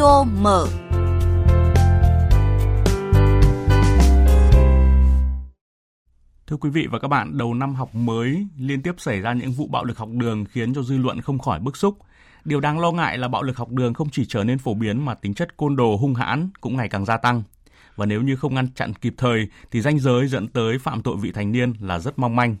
Radio Mở. Thưa quý vị và các bạn, đầu năm học mới liên tiếp xảy ra những vụ bạo lực học đường khiến cho dư luận không khỏi bức xúc. Điều đáng lo ngại là bạo lực học đường không chỉ trở nên phổ biến mà tính chất côn đồ hung hãn cũng ngày càng gia tăng. Và nếu như không ngăn chặn kịp thời thì ranh giới dẫn tới phạm tội vị thành niên là rất mong manh.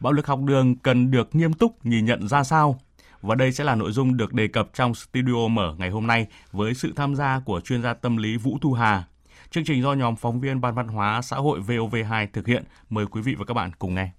Bạo lực học đường cần được nghiêm túc nhìn nhận ra sao? Và đây sẽ là nội dung được đề cập trong studio mở ngày hôm nay với sự tham gia của chuyên gia tâm lý Vũ Thu Hà. Chương trình do nhóm phóng viên Ban Văn hóa Xã hội VOV2 thực hiện. Mời quý vị và các bạn cùng nghe.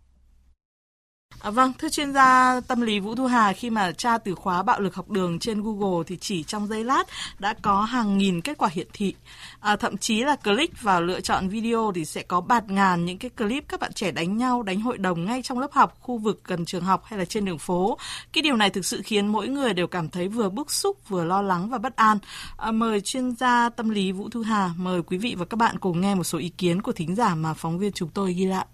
À, vâng, thưa chuyên gia tâm lý Vũ Thu Hà, khi mà tra từ khóa bạo lực học đường trên Google thì chỉ trong giây lát đã có hàng nghìn kết quả hiển thị. À, thậm chí là click vào lựa chọn video thì sẽ có bạt ngàn những cái clip các bạn trẻ đánh nhau, đánh hội đồng ngay trong lớp học, khu vực gần trường học hay là trên đường phố. Cái điều này thực sự khiến mỗi người đều cảm thấy vừa bức xúc, vừa lo lắng và bất an. À, mời chuyên gia tâm lý Vũ Thu Hà, mời quý vị và các bạn cùng nghe một số ý kiến của thính giả mà phóng viên chúng tôi ghi lại.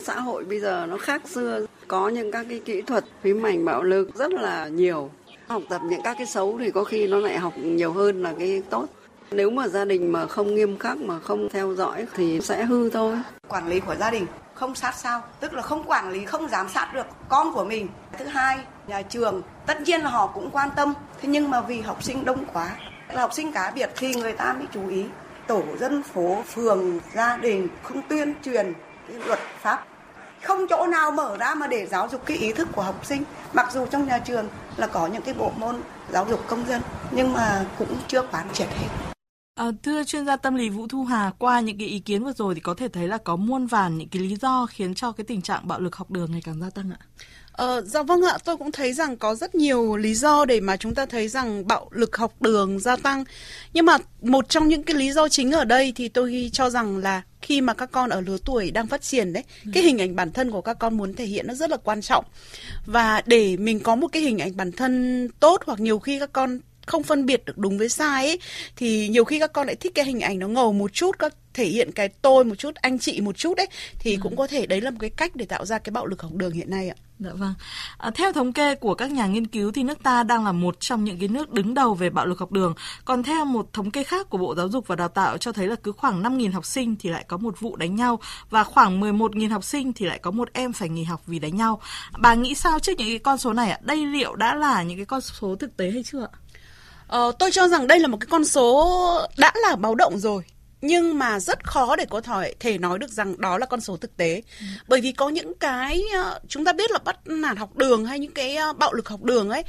Xã hội bây giờ nó khác xưa, có những các cái kỹ thuật phím mảnh bạo lực rất là nhiều. Học tập những các cái xấu thì có khi nó lại học nhiều hơn là cái tốt. Nếu mà gia đình mà không nghiêm khắc mà không theo dõi thì sẽ hư thôi. Quản lý của gia đình không sát sao, tức là không quản lý, không giám sát được con của mình. Thứ hai, nhà trường tất nhiên là họ cũng quan tâm, thế nhưng mà vì học sinh đông quá, là học sinh cá biệt thì người ta mới chú ý. Tổ dân phố, phường, gia đình không tuyên truyền cái luật pháp không chỗ nào mở ra mà để giáo dục cái ý thức của học sinh mặc dù trong nhà trường là có những cái bộ môn giáo dục công dân nhưng mà cũng chưa quán triệt hết À, thưa chuyên gia tâm lý Vũ Thu Hà, qua những cái ý kiến vừa rồi thì có thể thấy là có muôn vàn những cái lý do khiến cho cái tình trạng bạo lực học đường ngày càng gia tăng ạ. Ờ, dạ vâng ạ, tôi cũng thấy rằng có rất nhiều lý do để mà chúng ta thấy rằng bạo lực học đường gia tăng. Nhưng mà một trong những cái lý do chính ở đây thì tôi cho rằng là khi mà các con ở lứa tuổi đang phát triển đấy, ừ. cái hình ảnh bản thân của các con muốn thể hiện nó rất là quan trọng. Và để mình có một cái hình ảnh bản thân tốt hoặc nhiều khi các con không phân biệt được đúng với sai ấy, thì nhiều khi các con lại thích cái hình ảnh nó ngầu một chút các thể hiện cái tôi một chút anh chị một chút đấy thì ừ. cũng có thể đấy là một cái cách để tạo ra cái bạo lực học đường hiện nay ạ. Dạ vâng. À, theo thống kê của các nhà nghiên cứu thì nước ta đang là một trong những cái nước đứng đầu về bạo lực học đường. Còn theo một thống kê khác của Bộ Giáo dục và Đào tạo cho thấy là cứ khoảng 5.000 học sinh thì lại có một vụ đánh nhau và khoảng 11.000 học sinh thì lại có một em phải nghỉ học vì đánh nhau. Bà nghĩ sao trước những cái con số này ạ? Đây liệu đã là những cái con số thực tế hay chưa ạ? Ờ, tôi cho rằng đây là một cái con số đã là báo động rồi nhưng mà rất khó để có thể thể nói được rằng đó là con số thực tế ừ. bởi vì có những cái ờ, chúng ta biết là bắt nạt học đường hay những cái ờ, bạo lực học đường ấy,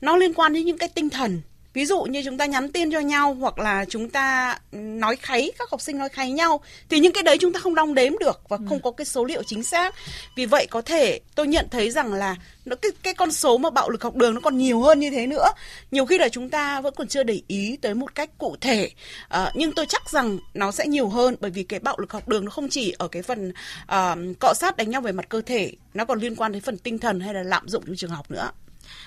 nó liên quan đến những cái tinh thần ví dụ như chúng ta nhắn tin cho nhau hoặc là chúng ta nói kháy các học sinh nói kháy nhau thì những cái đấy chúng ta không đong đếm được và không ừ. có cái số liệu chính xác. Vì vậy có thể tôi nhận thấy rằng là nó cái cái con số mà bạo lực học đường nó còn nhiều hơn như thế nữa. Nhiều khi là chúng ta vẫn còn chưa để ý tới một cách cụ thể. À, nhưng tôi chắc rằng nó sẽ nhiều hơn bởi vì cái bạo lực học đường nó không chỉ ở cái phần uh, cọ sát đánh nhau về mặt cơ thể nó còn liên quan đến phần tinh thần hay là lạm dụng trong trường học nữa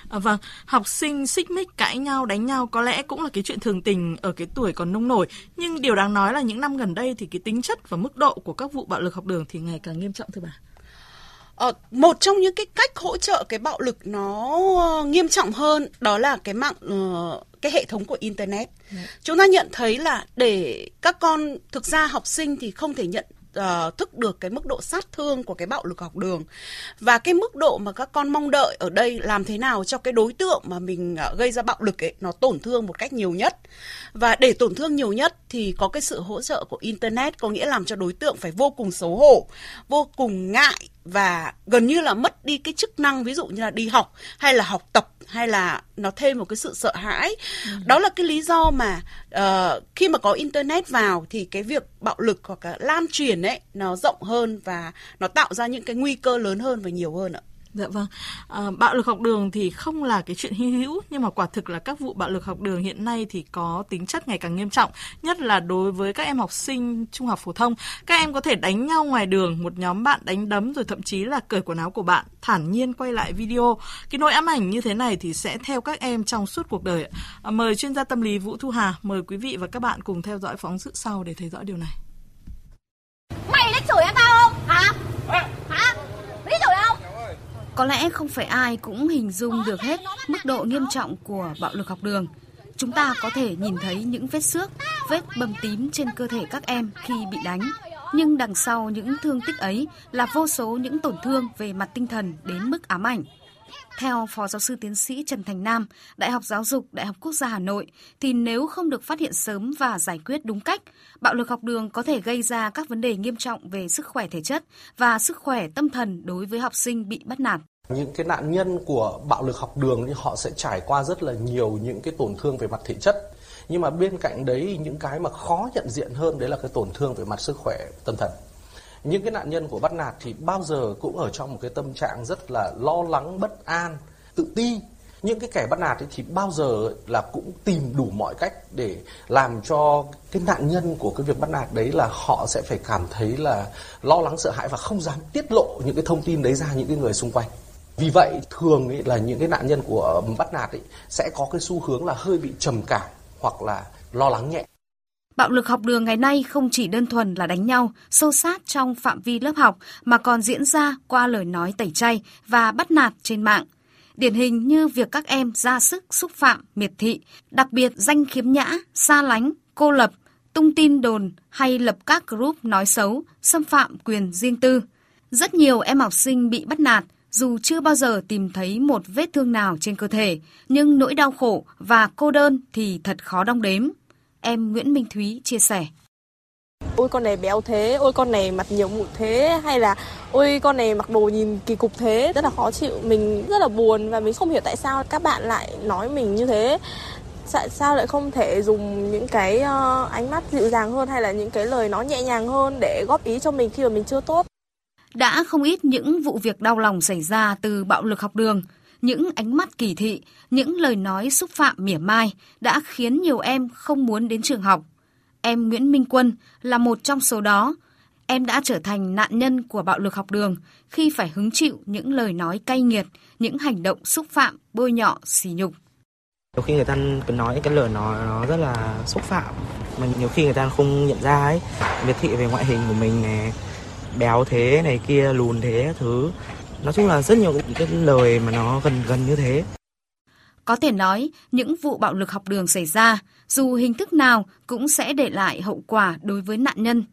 À, vâng, học sinh xích mích cãi nhau, đánh nhau có lẽ cũng là cái chuyện thường tình ở cái tuổi còn nông nổi. Nhưng điều đáng nói là những năm gần đây thì cái tính chất và mức độ của các vụ bạo lực học đường thì ngày càng nghiêm trọng thưa bà. Ờ, một trong những cái cách hỗ trợ cái bạo lực nó nghiêm trọng hơn đó là cái mạng uh, cái hệ thống của internet. Ừ. Chúng ta nhận thấy là để các con thực ra học sinh thì không thể nhận uh, thức được cái mức độ sát thương của cái bạo lực học đường. Và cái mức độ mà các con mong đợi ở đây làm thế nào cho cái đối tượng mà mình uh, gây ra bạo lực ấy nó tổn thương một cách nhiều nhất. Và để tổn thương nhiều nhất thì có cái sự hỗ trợ của internet có nghĩa làm cho đối tượng phải vô cùng xấu hổ vô cùng ngại và gần như là mất đi cái chức năng ví dụ như là đi học hay là học tập hay là nó thêm một cái sự sợ hãi ừ. đó là cái lý do mà uh, khi mà có internet vào thì cái việc bạo lực hoặc là lan truyền ấy nó rộng hơn và nó tạo ra những cái nguy cơ lớn hơn và nhiều hơn ạ Dạ vâng. À, bạo lực học đường thì không là cái chuyện hy hữu nhưng mà quả thực là các vụ bạo lực học đường hiện nay thì có tính chất ngày càng nghiêm trọng, nhất là đối với các em học sinh trung học phổ thông. Các em có thể đánh nhau ngoài đường, một nhóm bạn đánh đấm rồi thậm chí là cởi quần áo của bạn, thản nhiên quay lại video. Cái nỗi ám ảnh như thế này thì sẽ theo các em trong suốt cuộc đời. À, mời chuyên gia tâm lý Vũ Thu Hà, mời quý vị và các bạn cùng theo dõi phóng sự sau để thấy rõ điều này. Mày đã chửi em tao không? Hả? Hả? Lý chửi không? Có lẽ không phải ai cũng hình dung được hết mức độ nghiêm trọng của bạo lực học đường. Chúng ta có thể nhìn thấy những vết xước, vết bầm tím trên cơ thể các em khi bị đánh. Nhưng đằng sau những thương tích ấy là vô số những tổn thương về mặt tinh thần đến mức ám ảnh. Theo Phó Giáo sư Tiến sĩ Trần Thành Nam, Đại học Giáo dục Đại học Quốc gia Hà Nội, thì nếu không được phát hiện sớm và giải quyết đúng cách, bạo lực học đường có thể gây ra các vấn đề nghiêm trọng về sức khỏe thể chất và sức khỏe tâm thần đối với học sinh bị bắt nạt. Những cái nạn nhân của bạo lực học đường thì họ sẽ trải qua rất là nhiều những cái tổn thương về mặt thể chất. Nhưng mà bên cạnh đấy những cái mà khó nhận diện hơn đấy là cái tổn thương về mặt sức khỏe tâm thần những cái nạn nhân của bắt nạt thì bao giờ cũng ở trong một cái tâm trạng rất là lo lắng, bất an, tự ti. Những cái kẻ bắt nạt ấy thì bao giờ là cũng tìm đủ mọi cách để làm cho cái nạn nhân của cái việc bắt nạt đấy là họ sẽ phải cảm thấy là lo lắng, sợ hãi và không dám tiết lộ những cái thông tin đấy ra những cái người xung quanh. Vì vậy, thường ấy là những cái nạn nhân của bắt nạt ấy sẽ có cái xu hướng là hơi bị trầm cảm hoặc là lo lắng nhẹ. Bạo lực học đường ngày nay không chỉ đơn thuần là đánh nhau, sâu sát trong phạm vi lớp học mà còn diễn ra qua lời nói tẩy chay và bắt nạt trên mạng. Điển hình như việc các em ra sức xúc phạm, miệt thị, đặc biệt danh khiếm nhã, xa lánh, cô lập, tung tin đồn hay lập các group nói xấu, xâm phạm quyền riêng tư. Rất nhiều em học sinh bị bắt nạt dù chưa bao giờ tìm thấy một vết thương nào trên cơ thể, nhưng nỗi đau khổ và cô đơn thì thật khó đong đếm. Em Nguyễn Minh Thúy chia sẻ. Ôi con này béo thế, ôi con này mặt nhiều mụn thế hay là ôi con này mặc đồ nhìn kỳ cục thế, rất là khó chịu, mình rất là buồn và mình không hiểu tại sao các bạn lại nói mình như thế. Tại sao lại không thể dùng những cái uh, ánh mắt dịu dàng hơn hay là những cái lời nói nhẹ nhàng hơn để góp ý cho mình khi mà mình chưa tốt. Đã không ít những vụ việc đau lòng xảy ra từ bạo lực học đường những ánh mắt kỳ thị, những lời nói xúc phạm mỉa mai đã khiến nhiều em không muốn đến trường học. Em Nguyễn Minh Quân là một trong số đó. Em đã trở thành nạn nhân của bạo lực học đường khi phải hứng chịu những lời nói cay nghiệt, những hành động xúc phạm, bôi nhọ, sỉ nhục. Nhiều khi người ta cứ nói cái lời nó nó rất là xúc phạm mà nhiều khi người ta không nhận ra ấy, miệt thị về ngoại hình của mình này, béo thế này kia, lùn thế thứ nói chung là rất nhiều những cái lời mà nó gần gần như thế. Có thể nói những vụ bạo lực học đường xảy ra dù hình thức nào cũng sẽ để lại hậu quả đối với nạn nhân.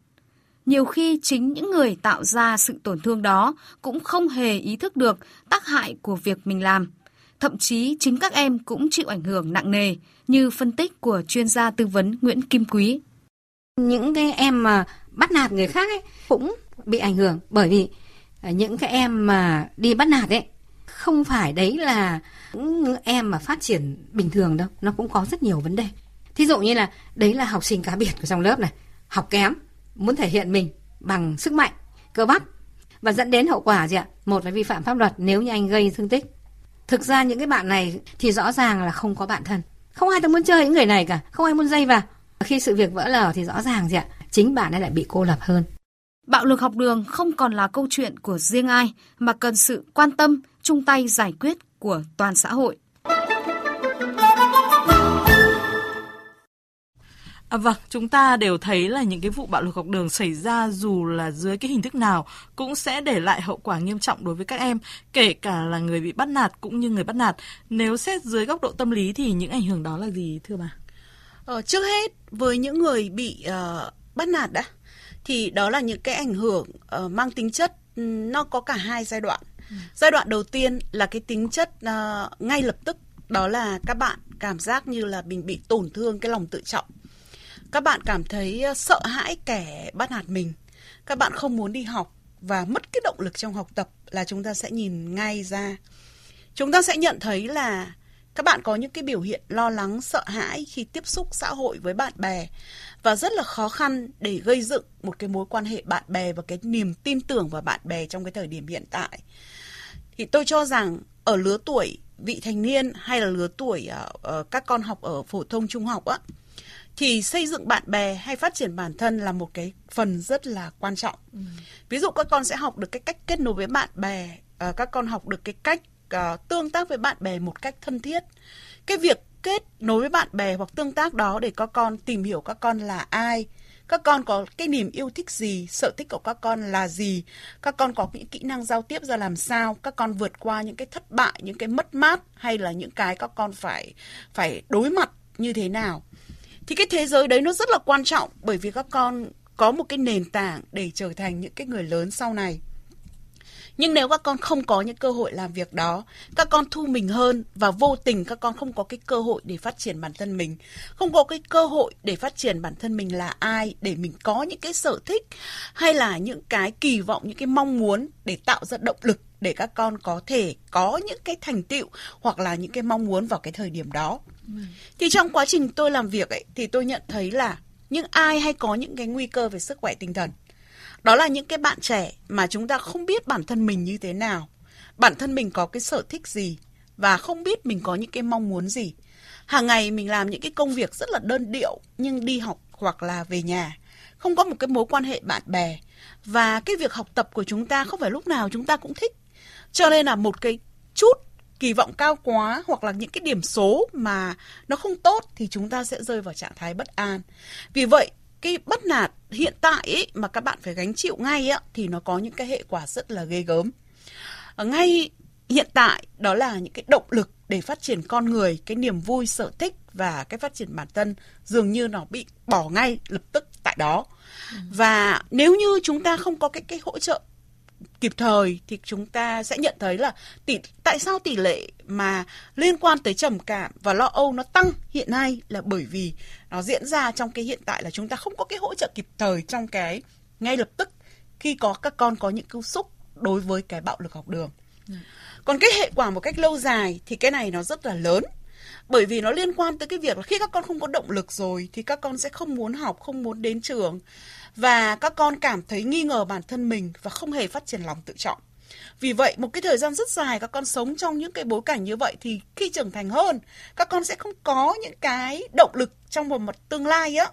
Nhiều khi chính những người tạo ra sự tổn thương đó cũng không hề ý thức được tác hại của việc mình làm. Thậm chí chính các em cũng chịu ảnh hưởng nặng nề như phân tích của chuyên gia tư vấn Nguyễn Kim Quý. Những cái em mà bắt nạt người khác ấy cũng bị ảnh hưởng bởi vì Ờ, những cái em mà đi bắt nạt ấy, không phải đấy là những em mà phát triển bình thường đâu, nó cũng có rất nhiều vấn đề. Thí dụ như là đấy là học sinh cá biệt của trong lớp này, học kém, muốn thể hiện mình bằng sức mạnh, cơ bắp. Và dẫn đến hậu quả gì ạ? Một là vi phạm pháp luật nếu như anh gây thương tích. Thực ra những cái bạn này thì rõ ràng là không có bạn thân. Không ai muốn chơi những người này cả, không ai muốn dây vào. Khi sự việc vỡ lở thì rõ ràng gì ạ? Chính bạn ấy lại bị cô lập hơn. Bạo lực học đường không còn là câu chuyện của riêng ai mà cần sự quan tâm, chung tay giải quyết của toàn xã hội. À, vâng, chúng ta đều thấy là những cái vụ bạo lực học đường xảy ra dù là dưới cái hình thức nào cũng sẽ để lại hậu quả nghiêm trọng đối với các em, kể cả là người bị bắt nạt cũng như người bắt nạt. Nếu xét dưới góc độ tâm lý thì những ảnh hưởng đó là gì thưa bà? Ờ, trước hết với những người bị uh, bắt nạt đã thì đó là những cái ảnh hưởng uh, mang tính chất ừ, nó có cả hai giai đoạn. Ừ. Giai đoạn đầu tiên là cái tính chất uh, ngay lập tức đó là các bạn cảm giác như là mình bị tổn thương cái lòng tự trọng. Các bạn cảm thấy ờ, sợ hãi kẻ bắt nạt mình. Các bạn không muốn đi học và mất cái động lực trong học tập là chúng ta sẽ nhìn ngay ra. Chúng ta sẽ nhận thấy là các bạn có những cái biểu hiện lo lắng, sợ hãi khi tiếp xúc xã hội với bạn bè và rất là khó khăn để gây dựng một cái mối quan hệ bạn bè và cái niềm tin tưởng vào bạn bè trong cái thời điểm hiện tại. Thì tôi cho rằng ở lứa tuổi vị thành niên hay là lứa tuổi uh, các con học ở phổ thông trung học á thì xây dựng bạn bè hay phát triển bản thân là một cái phần rất là quan trọng. Ừ. Ví dụ các con sẽ học được cái cách kết nối với bạn bè, uh, các con học được cái cách uh, tương tác với bạn bè một cách thân thiết. Cái việc kết nối với bạn bè hoặc tương tác đó để các con tìm hiểu các con là ai, các con có cái niềm yêu thích gì, sở thích của các con là gì, các con có những kỹ năng giao tiếp ra làm sao, các con vượt qua những cái thất bại, những cái mất mát hay là những cái các con phải phải đối mặt như thế nào thì cái thế giới đấy nó rất là quan trọng bởi vì các con có một cái nền tảng để trở thành những cái người lớn sau này nhưng nếu các con không có những cơ hội làm việc đó, các con thu mình hơn và vô tình các con không có cái cơ hội để phát triển bản thân mình, không có cái cơ hội để phát triển bản thân mình là ai, để mình có những cái sở thích hay là những cái kỳ vọng, những cái mong muốn để tạo ra động lực để các con có thể có những cái thành tựu hoặc là những cái mong muốn vào cái thời điểm đó. Ừ. Thì trong quá trình tôi làm việc ấy thì tôi nhận thấy là những ai hay có những cái nguy cơ về sức khỏe tinh thần đó là những cái bạn trẻ mà chúng ta không biết bản thân mình như thế nào, bản thân mình có cái sở thích gì và không biết mình có những cái mong muốn gì. Hàng ngày mình làm những cái công việc rất là đơn điệu nhưng đi học hoặc là về nhà, không có một cái mối quan hệ bạn bè và cái việc học tập của chúng ta không phải lúc nào chúng ta cũng thích. Cho nên là một cái chút kỳ vọng cao quá hoặc là những cái điểm số mà nó không tốt thì chúng ta sẽ rơi vào trạng thái bất an. Vì vậy, cái bắt nạt hiện tại ấy, mà các bạn phải gánh chịu ngay á, thì nó có những cái hệ quả rất là ghê gớm. Ở ngay hiện tại đó là những cái động lực để phát triển con người, cái niềm vui, sở thích và cái phát triển bản thân dường như nó bị bỏ ngay lập tức tại đó. Ừ. Và nếu như chúng ta không có cái cái hỗ trợ kịp thời thì chúng ta sẽ nhận thấy là tỷ tại sao tỷ lệ mà liên quan tới trầm cảm và lo âu nó tăng hiện nay là bởi vì nó diễn ra trong cái hiện tại là chúng ta không có cái hỗ trợ kịp thời trong cái ngay lập tức khi có các con có những cú xúc đối với cái bạo lực học đường. Còn cái hệ quả một cách lâu dài thì cái này nó rất là lớn. Bởi vì nó liên quan tới cái việc là khi các con không có động lực rồi thì các con sẽ không muốn học, không muốn đến trường và các con cảm thấy nghi ngờ bản thân mình và không hề phát triển lòng tự trọng. Vì vậy, một cái thời gian rất dài các con sống trong những cái bối cảnh như vậy thì khi trưởng thành hơn, các con sẽ không có những cái động lực trong một mặt tương lai á.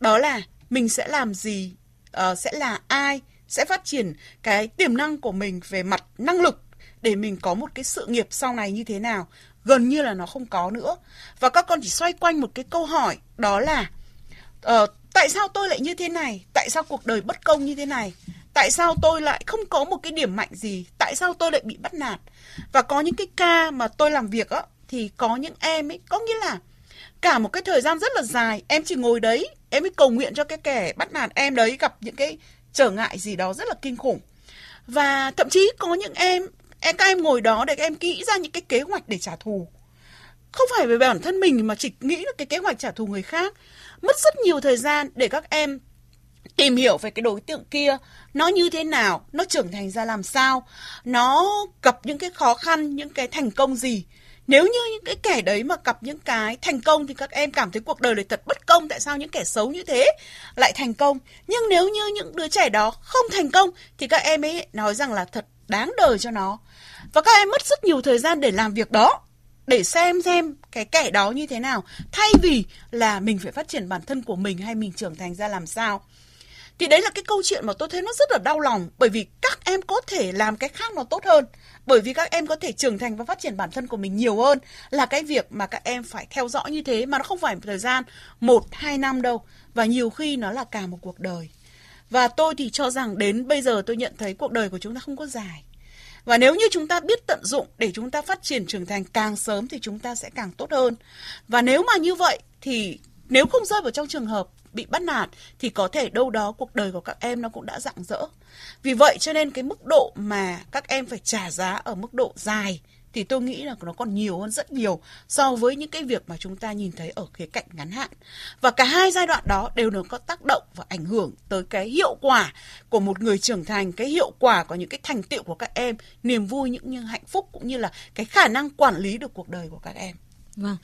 Đó là mình sẽ làm gì, uh, sẽ là ai, sẽ phát triển cái tiềm năng của mình về mặt năng lực để mình có một cái sự nghiệp sau này như thế nào. Gần như là nó không có nữa. Và các con chỉ xoay quanh một cái câu hỏi đó là uh, tại sao tôi lại như thế này tại sao cuộc đời bất công như thế này tại sao tôi lại không có một cái điểm mạnh gì tại sao tôi lại bị bắt nạt và có những cái ca mà tôi làm việc á thì có những em ấy có nghĩa là cả một cái thời gian rất là dài, em chỉ ngồi đấy, em mới cầu nguyện cho cái kẻ bắt nạt em đấy gặp những cái trở ngại gì đó rất là kinh khủng. Và thậm chí có những em em, các em ngồi đó để các em nghĩ ra những cái kế hoạch để trả thù. Không phải về bản thân mình mà chỉ nghĩ là cái kế hoạch trả thù người khác. Mất rất nhiều thời gian để các em tìm hiểu về cái đối tượng kia, nó như thế nào, nó trưởng thành ra làm sao, nó gặp những cái khó khăn, những cái thành công gì nếu như những cái kẻ đấy mà gặp những cái thành công thì các em cảm thấy cuộc đời này thật bất công, tại sao những kẻ xấu như thế lại thành công? Nhưng nếu như những đứa trẻ đó không thành công thì các em ấy nói rằng là thật đáng đời cho nó. Và các em mất rất nhiều thời gian để làm việc đó, để xem xem cái kẻ đó như thế nào. Thay vì là mình phải phát triển bản thân của mình hay mình trưởng thành ra làm sao thì đấy là cái câu chuyện mà tôi thấy nó rất là đau lòng, bởi vì các em có thể làm cái khác nó tốt hơn. Bởi vì các em có thể trưởng thành và phát triển bản thân của mình nhiều hơn là cái việc mà các em phải theo dõi như thế, mà nó không phải một thời gian một, hai năm đâu, và nhiều khi nó là cả một cuộc đời. Và tôi thì cho rằng đến bây giờ tôi nhận thấy cuộc đời của chúng ta không có dài. Và nếu như chúng ta biết tận dụng để chúng ta phát triển trưởng thành càng sớm thì chúng ta sẽ càng tốt hơn. Và nếu mà như vậy thì nếu không rơi vào trong trường hợp bị bắt nạt thì có thể đâu đó cuộc đời của các em nó cũng đã rạng rỡ. Vì vậy cho nên cái mức độ mà các em phải trả giá ở mức độ dài thì tôi nghĩ là nó còn nhiều hơn rất nhiều so với những cái việc mà chúng ta nhìn thấy ở khía cạnh ngắn hạn. Và cả hai giai đoạn đó đều nó có tác động và ảnh hưởng tới cái hiệu quả của một người trưởng thành, cái hiệu quả của những cái thành tựu của các em, niềm vui những những hạnh phúc cũng như là cái khả năng quản lý được cuộc đời của các em. Vâng.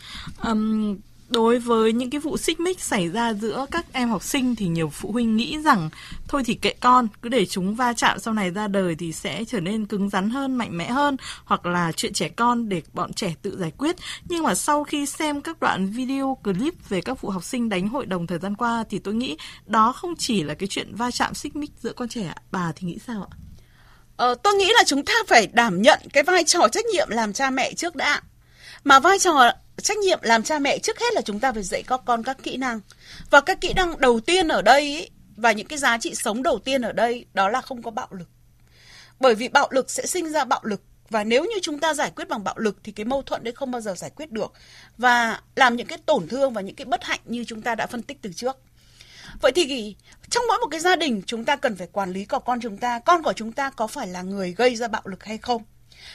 Um, đối với những cái vụ xích mích xảy ra giữa các em học sinh thì nhiều phụ huynh nghĩ rằng thôi thì kệ con cứ để chúng va chạm sau này ra đời thì sẽ trở nên cứng rắn hơn mạnh mẽ hơn hoặc là chuyện trẻ con để bọn trẻ tự giải quyết. Nhưng mà sau khi xem các đoạn video clip về các vụ học sinh đánh hội đồng thời gian qua thì tôi nghĩ đó không chỉ là cái chuyện va chạm xích mích giữa con trẻ bà thì nghĩ sao ạ? Ờ, tôi nghĩ là chúng ta phải đảm nhận cái vai trò trách nhiệm làm cha mẹ trước đã. Mà vai trò trách nhiệm làm cha mẹ trước hết là chúng ta phải dạy các con các kỹ năng. Và các kỹ năng đầu tiên ở đây ý, và những cái giá trị sống đầu tiên ở đây đó là không có bạo lực. Bởi vì bạo lực sẽ sinh ra bạo lực và nếu như chúng ta giải quyết bằng bạo lực thì cái mâu thuẫn đấy không bao giờ giải quyết được và làm những cái tổn thương và những cái bất hạnh như chúng ta đã phân tích từ trước. Vậy thì trong mỗi một cái gia đình chúng ta cần phải quản lý của con chúng ta, con của chúng ta có phải là người gây ra bạo lực hay không?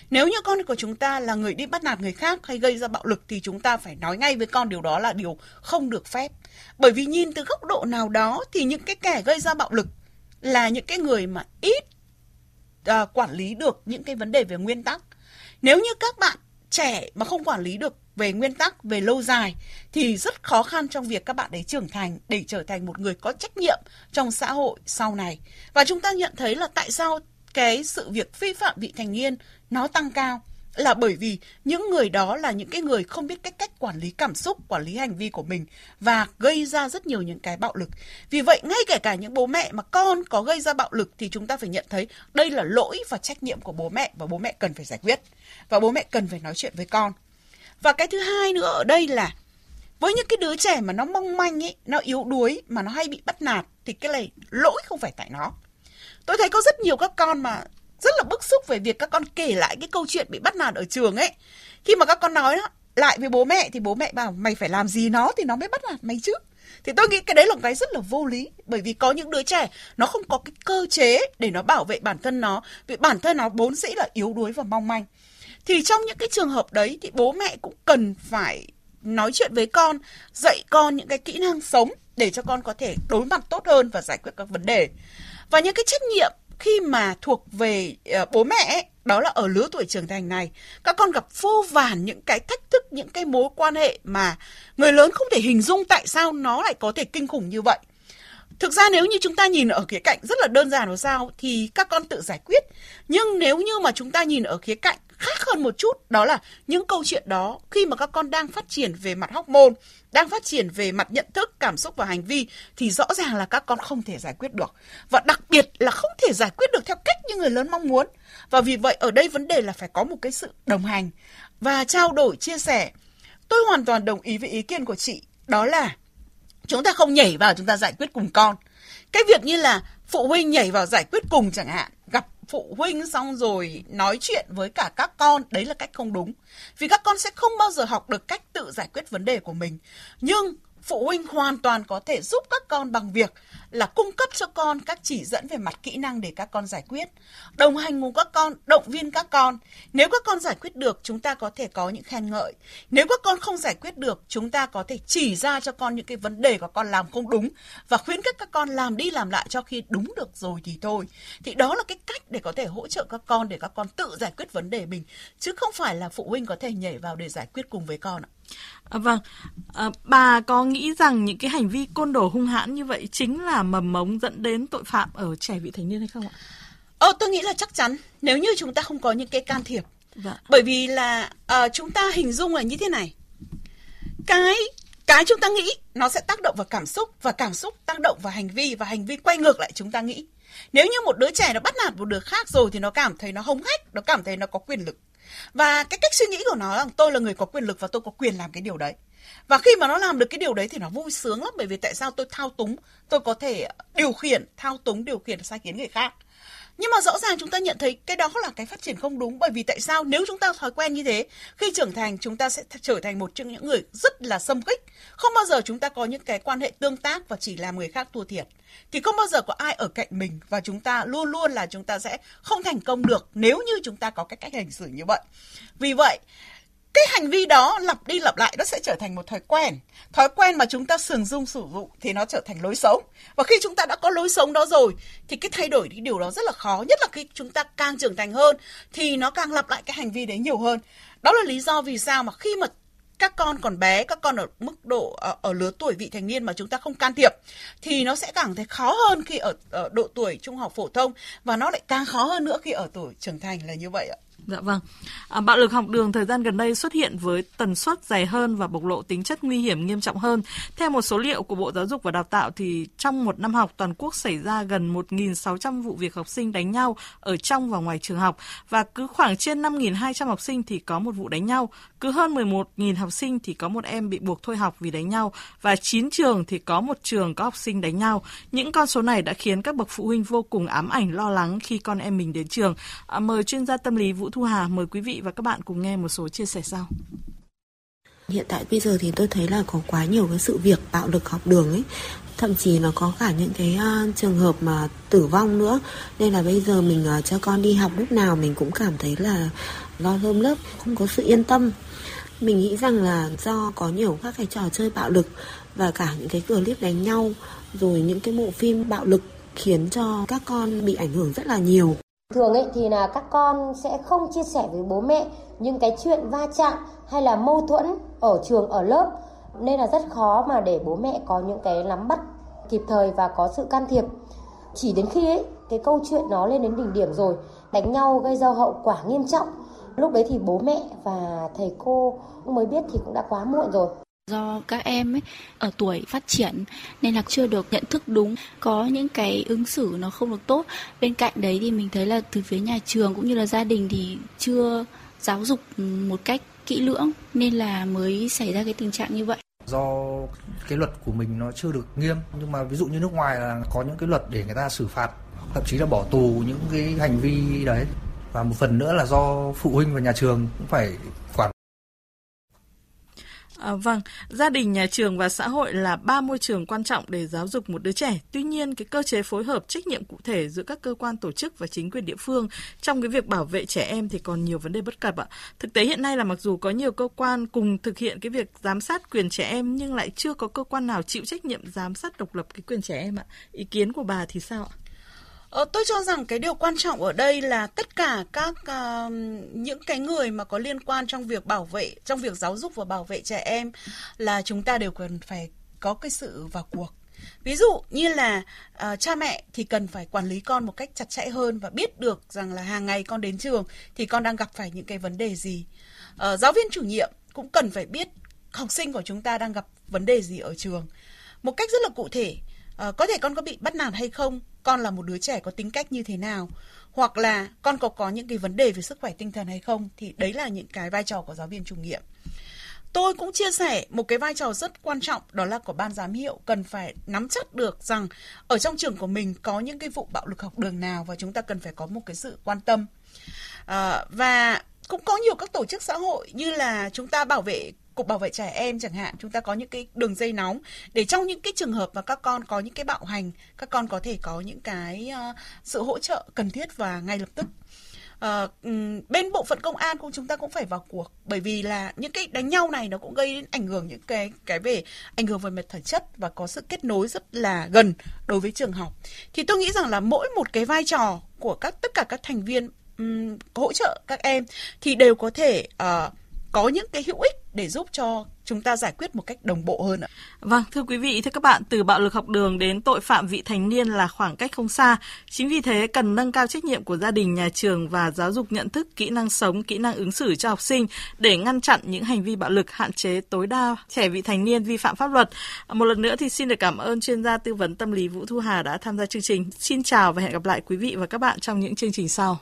Nếu như con của chúng ta là người đi bắt nạt người khác hay gây ra bạo lực thì chúng ta phải nói ngay với con điều đó là điều không được phép. Bởi vì nhìn từ góc độ nào đó thì những cái kẻ gây ra bạo lực là những cái người mà ít uh, quản lý được những cái vấn đề về nguyên tắc. Nếu như các bạn trẻ mà không quản lý được về nguyên tắc, về lâu dài thì rất khó khăn trong việc các bạn ấy trưởng thành để trở thành một người có trách nhiệm trong xã hội sau này. Và chúng ta nhận thấy là tại sao cái sự việc vi phạm vị thành niên nó tăng cao là bởi vì những người đó là những cái người không biết cách cách quản lý cảm xúc, quản lý hành vi của mình và gây ra rất nhiều những cái bạo lực. Vì vậy ngay kể cả những bố mẹ mà con có gây ra bạo lực thì chúng ta phải nhận thấy đây là lỗi và trách nhiệm của bố mẹ và bố mẹ cần phải giải quyết và bố mẹ cần phải nói chuyện với con. Và cái thứ hai nữa ở đây là với những cái đứa trẻ mà nó mong manh ấy, nó yếu đuối mà nó hay bị bắt nạt thì cái này lỗi không phải tại nó. Tôi thấy có rất nhiều các con mà rất là bức xúc về việc các con kể lại cái câu chuyện bị bắt nạt ở trường ấy. Khi mà các con nói lại với bố mẹ thì bố mẹ bảo mày phải làm gì nó thì nó mới bắt nạt mày chứ. Thì tôi nghĩ cái đấy là một cái rất là vô lý bởi vì có những đứa trẻ nó không có cái cơ chế để nó bảo vệ bản thân nó vì bản thân nó vốn dĩ là yếu đuối và mong manh. Thì trong những cái trường hợp đấy thì bố mẹ cũng cần phải nói chuyện với con, dạy con những cái kỹ năng sống để cho con có thể đối mặt tốt hơn và giải quyết các vấn đề. Và những cái trách nhiệm khi mà thuộc về ờ, bố mẹ ấy, đó là ở lứa tuổi trưởng thành này các con gặp vô vàn những cái thách thức những cái mối quan hệ mà người lớn không thể hình dung tại sao nó lại có thể kinh khủng như vậy thực ra nếu như chúng ta nhìn ở khía cạnh rất là đơn giản của sao thì các con tự giải quyết. Nhưng nếu như mà chúng ta nhìn ở khía cạnh khác hơn một chút, đó là những câu chuyện đó, khi mà các con đang phát triển về mặt hóc môn đang phát triển về mặt nhận thức, cảm xúc và hành vi, thì rõ ràng là các con không thể giải quyết được. Và đặc biệt là không thể giải quyết được theo cách như người lớn mong muốn. Và vì vậy ở đây vấn đề là phải có một cái sự đồng hành. Và trao đổi, chia sẻ. Tôi hoàn toàn đồng ý với ý kiến của chị, đó là chúng ta không nhảy vào chúng ta giải quyết cùng con. Cái việc như là phụ huynh nhảy vào giải quyết cùng chẳng hạn, gặp phụ huynh xong rồi nói chuyện với cả các con, đấy là cách không đúng. Vì các con sẽ không bao giờ học được cách tự giải quyết vấn đề của mình. Nhưng phụ huynh hoàn toàn có thể giúp các con bằng việc là cung cấp cho con các chỉ dẫn về mặt kỹ năng để các con giải quyết. Đồng hành cùng các con, động viên các con. Nếu các con giải quyết được, chúng ta có thể có những khen ngợi. Nếu các con không giải quyết được, chúng ta có thể chỉ ra cho con những cái vấn đề của con làm không đúng và khuyến khích các con làm đi làm lại cho khi đúng được rồi thì thôi. Thì đó là cái cách để có thể hỗ trợ các con để các con tự giải quyết vấn đề mình chứ không phải là phụ huynh có thể nhảy vào để giải quyết cùng với con ạ. À, vâng, à, bà có nghĩ rằng những cái hành vi côn đồ hung hãn như vậy chính là mầm mống dẫn đến tội phạm ở trẻ vị thành niên hay không ạ? Ờ, tôi nghĩ là chắc chắn nếu như chúng ta không có những cái can thiệp. Vâng. Bởi vì là uh, chúng ta hình dung là như thế này. Cái cái chúng ta nghĩ nó sẽ tác động vào cảm xúc và cảm xúc tác động vào hành vi và hành vi quay ngược lại chúng ta nghĩ. Nếu như một đứa trẻ nó bắt nạt một đứa khác rồi thì nó cảm thấy nó hống hách, nó cảm thấy nó có quyền lực và cái cách suy nghĩ của nó là tôi là người có quyền lực và tôi có quyền làm cái điều đấy. Và khi mà nó làm được cái điều đấy thì nó vui sướng lắm, bởi vì tại sao tôi thao túng, tôi có thể điều khiển, thao túng, điều khiển sai khiến người khác. Nhưng mà rõ ràng chúng ta nhận thấy cái đó là cái phát triển không đúng, bởi vì tại sao nếu chúng ta thói quen như thế, khi trưởng thành chúng ta sẽ trở thành một trong những người rất là xâm khích. Không bao giờ chúng ta có những cái quan hệ tương tác và chỉ làm người khác thua thiệt thì không bao giờ có ai ở cạnh mình và chúng ta luôn luôn là chúng ta sẽ không thành công được nếu như chúng ta có cái cách hành xử như vậy? Vì vậy, cái hành vi đó lặp đi lặp lại nó sẽ trở thành một thói quen. Thói quen mà chúng ta thường dung sử dụng thì nó trở thành lối sống. Và khi chúng ta đã có lối sống đó rồi, thì cái thay đổi cái điều đó rất là khó. Nhất là khi chúng ta càng trưởng thành hơn, thì nó càng lặp lại cái hành vi đấy nhiều hơn. Đó là lý do vì sao mà khi mà các con còn bé các con ở mức độ ở, ở lứa tuổi vị thành niên mà chúng ta không can thiệp thì nó sẽ càng thấy khó hơn khi ở, ở độ tuổi trung học phổ thông và nó lại càng khó hơn nữa khi ở tuổi trưởng thành là như vậy ạ. Dạ vâng. À, bạo lực học đường thời gian gần đây xuất hiện với tần suất dày hơn và bộc lộ tính chất nguy hiểm nghiêm trọng hơn. Theo một số liệu của Bộ Giáo dục và Đào tạo thì trong một năm học toàn quốc xảy ra gần 1.600 vụ việc học sinh đánh nhau ở trong và ngoài trường học và cứ khoảng trên 5.200 học sinh thì có một vụ đánh nhau, cứ hơn 11.000 học sinh thì có một em bị buộc thôi học vì đánh nhau và 9 trường thì có một trường có học sinh đánh nhau. Những con số này đã khiến các bậc phụ huynh vô cùng ám ảnh lo lắng khi con em mình đến trường. À, mời chuyên gia tâm lý Vũ Thu Hà mời quý vị và các bạn cùng nghe một số chia sẻ sau. Hiện tại bây giờ thì tôi thấy là có quá nhiều cái sự việc bạo lực học đường ấy. Thậm chí nó có cả những cái uh, trường hợp mà tử vong nữa. Nên là bây giờ mình uh, cho con đi học lúc nào mình cũng cảm thấy là lo lơm lớp không có sự yên tâm. Mình nghĩ rằng là do có nhiều các cái trò chơi bạo lực và cả những cái clip đánh nhau rồi những cái bộ phim bạo lực khiến cho các con bị ảnh hưởng rất là nhiều thường ấy thì là các con sẽ không chia sẻ với bố mẹ những cái chuyện va chạm hay là mâu thuẫn ở trường, ở lớp. Nên là rất khó mà để bố mẹ có những cái nắm bắt kịp thời và có sự can thiệp. Chỉ đến khi ấy, cái câu chuyện nó lên đến đỉnh điểm rồi, đánh nhau gây ra hậu quả nghiêm trọng, lúc đấy thì bố mẹ và thầy cô mới biết thì cũng đã quá muộn rồi do các em ấy ở tuổi phát triển nên là chưa được nhận thức đúng, có những cái ứng xử nó không được tốt. Bên cạnh đấy thì mình thấy là từ phía nhà trường cũng như là gia đình thì chưa giáo dục ừ, một cách kỹ lưỡng nên là mới xảy ra cái tình trạng như vậy. Do cái luật của mình nó chưa được nghiêm, nhưng mà ví dụ như nước ngoài là có những cái luật để người ta xử phạt, thậm chí là bỏ tù những cái hành vi đấy. Và một phần nữa là do phụ huynh và nhà trường cũng phải quản À, vâng, gia đình, nhà trường và xã hội là ba môi trường quan trọng để giáo dục một đứa trẻ. Tuy nhiên, cái cơ chế phối hợp trách nhiệm cụ thể giữa các cơ quan tổ chức và chính quyền địa phương trong cái việc bảo vệ trẻ em thì còn nhiều vấn đề bất cập ạ. Thực tế hiện nay là mặc dù có nhiều cơ quan cùng thực hiện cái việc giám sát quyền trẻ em nhưng lại chưa có cơ quan nào chịu trách nhiệm giám sát độc lập cái quyền trẻ em ạ. Ý kiến của bà thì sao ạ? Ờ, tôi cho rằng cái điều quan trọng ở đây là tất cả các uh, những cái người mà có liên quan trong việc bảo vệ, trong việc giáo dục và bảo vệ trẻ em là chúng ta đều cần phải có cái sự vào cuộc. Ví dụ như là uh, cha mẹ thì cần phải quản lý con một cách chặt chẽ hơn và biết được rằng là hàng ngày con đến trường thì con đang gặp phải những cái vấn đề gì. Uh, giáo viên chủ nhiệm cũng cần phải biết học sinh của chúng ta đang gặp vấn đề gì ở trường một cách rất là cụ thể uh, có thể con có bị bắt nạt hay không con là một đứa trẻ có tính cách như thế nào hoặc là con có có những cái vấn đề về sức khỏe tinh thần hay không thì đấy là những cái vai trò của giáo viên chủ nhiệm. Tôi cũng chia sẻ một cái vai trò rất quan trọng đó là của ban giám hiệu cần phải nắm chắc được rằng ở trong trường của mình có những cái vụ bạo lực học đường nào và chúng ta cần phải có một cái sự quan tâm. À, và cũng có nhiều các tổ chức xã hội như là chúng ta bảo vệ cục bảo vệ trẻ em chẳng hạn chúng ta có những cái đường dây nóng để trong những cái trường hợp mà các con có những cái bạo hành các con có thể có những cái uh, sự hỗ trợ cần thiết và ngay lập tức. Uh, bên bộ phận công an cũng chúng ta cũng phải vào cuộc bởi vì là những cái đánh nhau này nó cũng gây ảnh hưởng những cái cái về ảnh hưởng về mặt thể chất và có sự kết nối rất là gần đối với trường học. Thì tôi nghĩ rằng là mỗi một cái vai trò của các tất cả các thành viên um, hỗ trợ các em thì đều có thể uh, có những cái hữu ích để giúp cho chúng ta giải quyết một cách đồng bộ hơn ạ. Vâng, thưa quý vị, thưa các bạn, từ bạo lực học đường đến tội phạm vị thành niên là khoảng cách không xa. Chính vì thế cần nâng cao trách nhiệm của gia đình, nhà trường và giáo dục nhận thức, kỹ năng sống, kỹ năng ứng xử cho học sinh để ngăn chặn những hành vi bạo lực, hạn chế tối đa trẻ vị thành niên vi phạm pháp luật. Một lần nữa thì xin được cảm ơn chuyên gia tư vấn tâm lý Vũ Thu Hà đã tham gia chương trình. Xin chào và hẹn gặp lại quý vị và các bạn trong những chương trình sau.